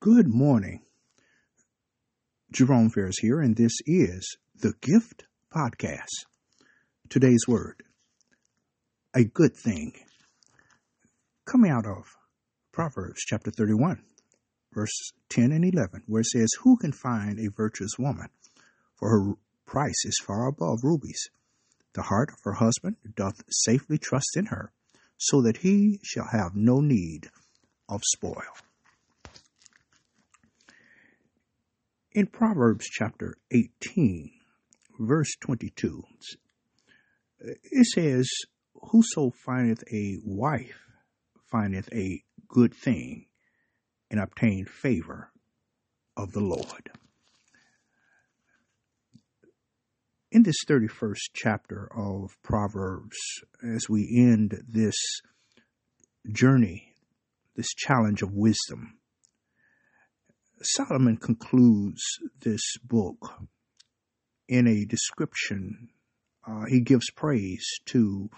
Good morning. Jerome Ferris here, and this is the Gift Podcast. Today's word, a good thing, coming out of Proverbs chapter 31, verse 10 and 11, where it says, Who can find a virtuous woman? For her price is far above rubies. The heart of her husband doth safely trust in her, so that he shall have no need of spoil. In Proverbs chapter 18, verse 22, it says, Whoso findeth a wife findeth a good thing and obtain favor of the Lord. In this 31st chapter of Proverbs, as we end this journey, this challenge of wisdom, Solomon concludes this book in a description. Uh, he gives praise to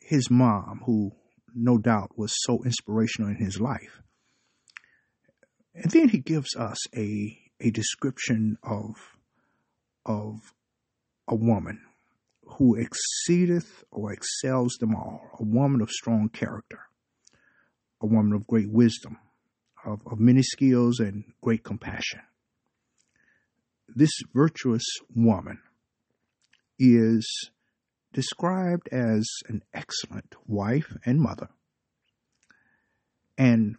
his mom, who no doubt was so inspirational in his life. And then he gives us a, a description of, of a woman who exceedeth or excels them all, a woman of strong character, a woman of great wisdom, of, of many skills and great compassion. This virtuous woman is described as an excellent wife and mother. And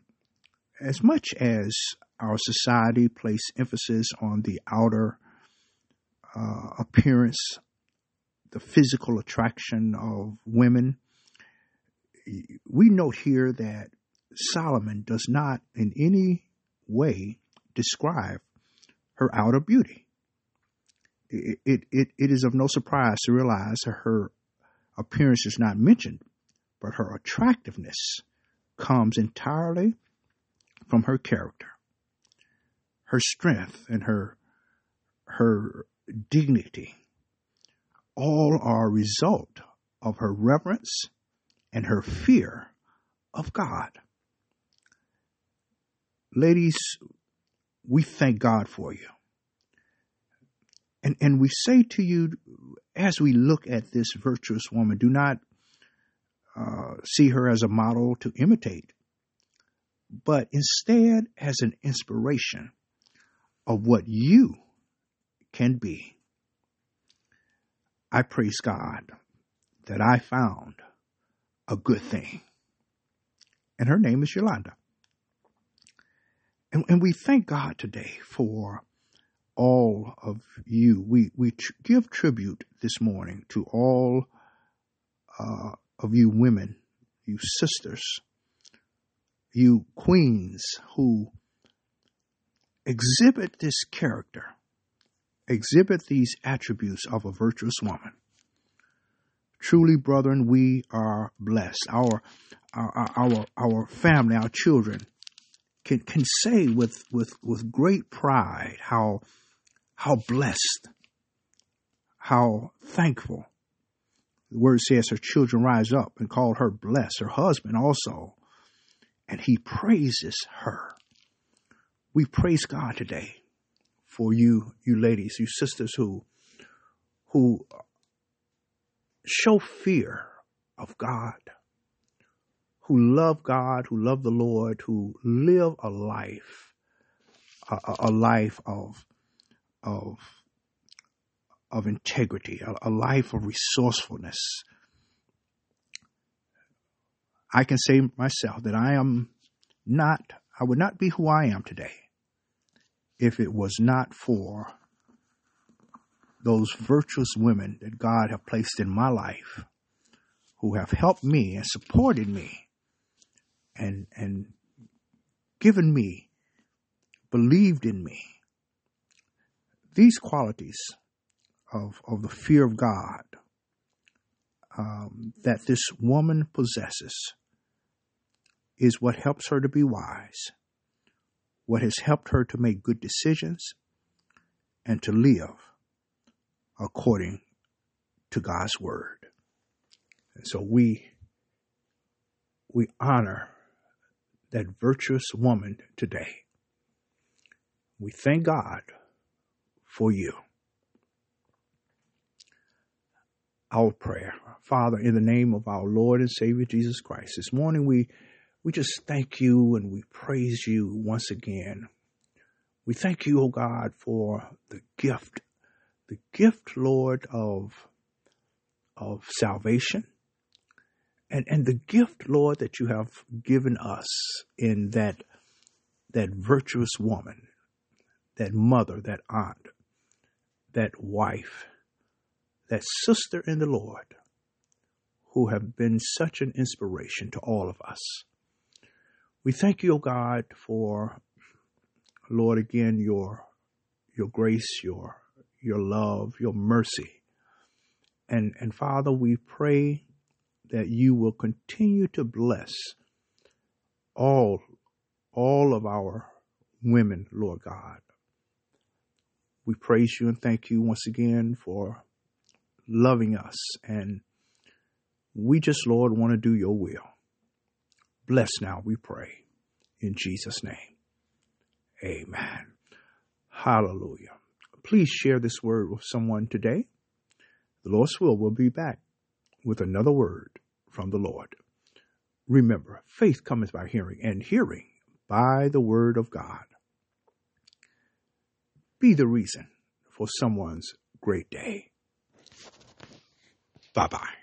as much as our society places emphasis on the outer uh, appearance, the physical attraction of women, we note here that Solomon does not in any way describe her outer beauty. It, it, it, it is of no surprise to realize that her appearance is not mentioned, but her attractiveness comes entirely from her character, her strength, and her, her dignity. All are a result of her reverence and her fear of God. Ladies, we thank God for you. And, and we say to you, as we look at this virtuous woman, do not uh, see her as a model to imitate, but instead as an inspiration of what you can be. I praise God that I found a good thing. And her name is Yolanda. And, and we thank God today for all of you. We, we tr- give tribute this morning to all uh, of you women, you sisters, you queens who exhibit this character, exhibit these attributes of a virtuous woman. Truly, brethren, we are blessed. Our, our, our, our family, our children, can, can say with, with, with great pride how, how blessed, how thankful. The word says her children rise up and call her blessed, her husband also, and he praises her. We praise God today for you, you ladies, you sisters who, who show fear of God who love God, who love the Lord, who live a life, a, a life of, of, of integrity, a, a life of resourcefulness. I can say myself that I am not, I would not be who I am today if it was not for those virtuous women that God have placed in my life who have helped me and supported me and and given me, believed in me. These qualities of of the fear of God um, that this woman possesses is what helps her to be wise, what has helped her to make good decisions, and to live according to God's word. And so we we honor that virtuous woman today. We thank God for you. Our prayer. Father, in the name of our Lord and Savior Jesus Christ, this morning we, we just thank you and we praise you once again. We thank you, O oh God, for the gift, the gift, Lord, of, of salvation and, and the gift, Lord, that you have given us in that, that virtuous woman, that mother, that aunt, that wife, that sister in the Lord, who have been such an inspiration to all of us. We thank you, O God, for, Lord, again, your, your grace, your, your love, your mercy. And, and Father, we pray that you will continue to bless all, all of our women, Lord God. We praise you and thank you once again for loving us. And we just, Lord, want to do your will. Bless now, we pray. In Jesus' name. Amen. Hallelujah. Please share this word with someone today. The Lord's will will be back with another word from the Lord. Remember, faith cometh by hearing, and hearing by the word of God. Be the reason for someone's great day. Bye bye.